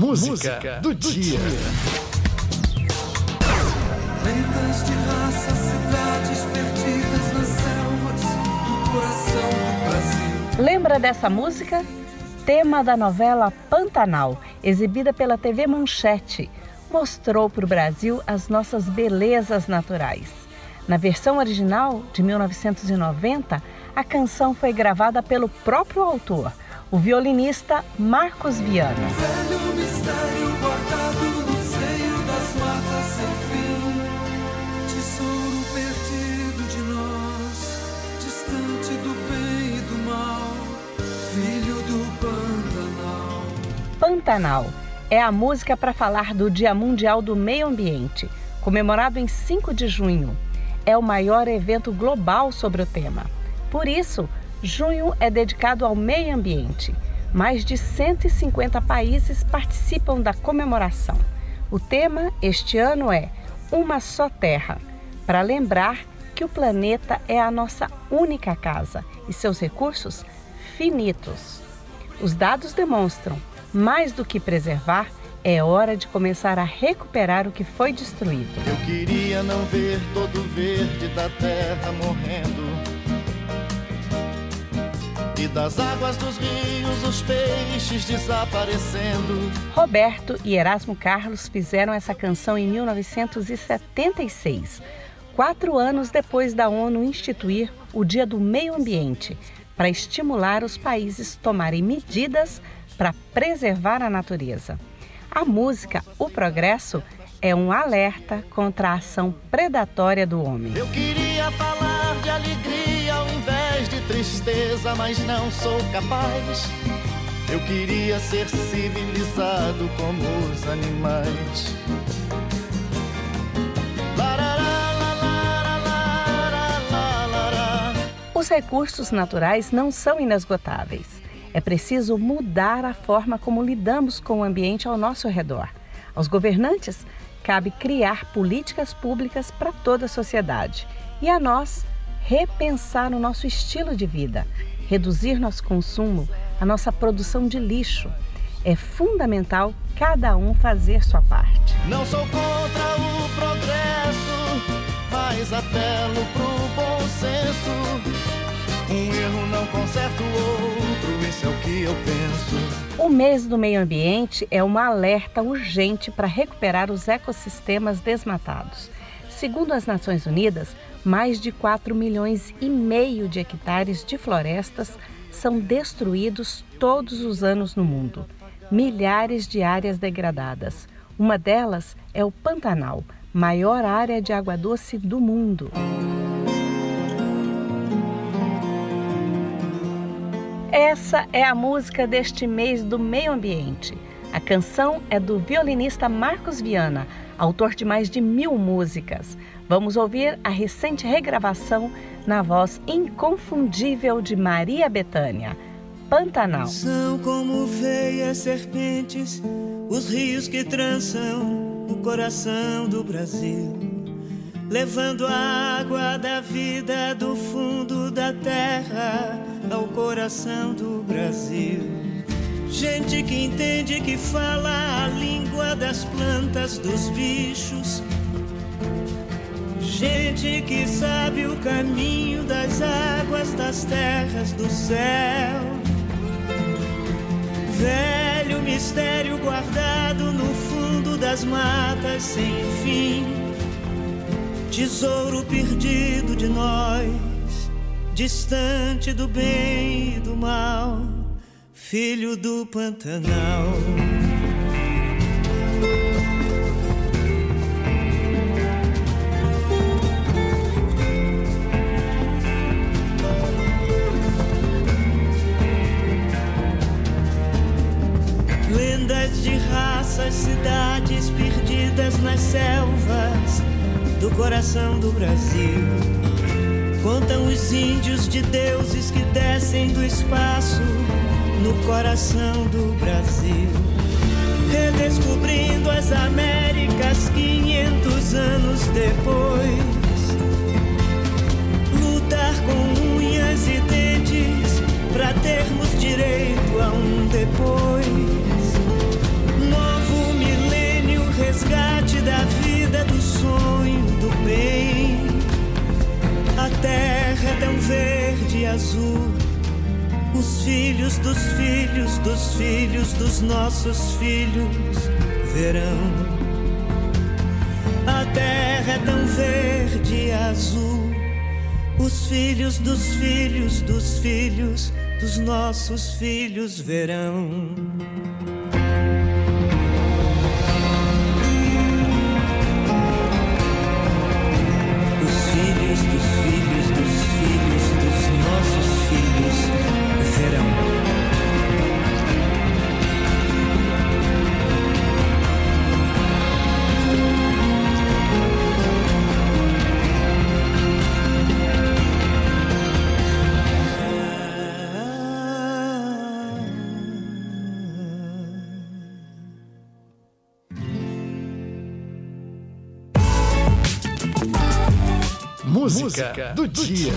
música, música do, do, dia. dia. Lendas de raça, cidades perdidas nas selvas do coração do Brasil. Lembra dessa música? Tema da novela Pantanal, exibida pela TV Manchete, mostrou para o Brasil as nossas belezas naturais. Na versão original, de 1990, a canção foi gravada pelo próprio autor, o violinista Marcos Viana. Pantanal é a música para falar do Dia Mundial do Meio Ambiente, comemorado em 5 de junho. É o maior evento global sobre o tema. Por isso, junho é dedicado ao meio ambiente. Mais de 150 países participam da comemoração. O tema este ano é Uma Só Terra, para lembrar que o planeta é a nossa única casa e seus recursos finitos. Os dados demonstram, mais do que preservar, é hora de começar a recuperar o que foi destruído. Eu queria não ver todo o verde da terra morrendo e das águas dos rios os peixes desaparecendo. Roberto e Erasmo Carlos fizeram essa canção em 1976, quatro anos depois da ONU instituir o Dia do Meio Ambiente, para estimular os países tomarem medidas para preservar a natureza. A música O Progresso é um alerta contra a ação predatória do homem. Eu queria falar de alegria ao invés de tristeza, mas não sou capaz. Eu queria ser civilizado como os animais. Os recursos naturais não são inesgotáveis. É preciso mudar a forma como lidamos com o ambiente ao nosso redor. Aos governantes, cabe criar políticas públicas para toda a sociedade e a nós repensar o nosso estilo de vida, reduzir nosso consumo, a nossa produção de lixo. É fundamental cada um fazer sua parte. Não sou contra o progresso, mas apelo pro bom senso. Um erro não conserta o outro, O mês do meio ambiente é uma alerta urgente para recuperar os ecossistemas desmatados. Segundo as Nações Unidas, mais de 4 milhões e meio de hectares de florestas são destruídos todos os anos no mundo. Milhares de áreas degradadas. Uma delas é o Pantanal, maior área de água doce do mundo. Essa é a música deste mês do meio ambiente. A canção é do violinista Marcos Viana, autor de mais de mil músicas. Vamos ouvir a recente regravação na voz inconfundível de Maria Bethânia, Pantanal. São como veias serpentes os rios que trançam o coração do Brasil, levando a água da vida do fundo da terra coração do Brasil. Gente que entende que fala a língua das plantas, dos bichos. Gente que sabe o caminho das águas, das terras, do céu. Velho mistério guardado no fundo das matas sem fim. Tesouro perdido de nós distante do bem e do mal, filho do Pantanal. Lendas de raças, cidades perdidas nas selvas do coração do Brasil Contam os índios de deuses que descem do espaço no coração do Brasil. Redescobrindo as Américas 500 anos depois. Lutar com unhas e dentes para termos direito a um depois. Azul. Os filhos dos filhos dos filhos dos nossos filhos verão. A terra é tão verde e azul. Os filhos dos filhos dos filhos dos nossos filhos verão. Música do dia.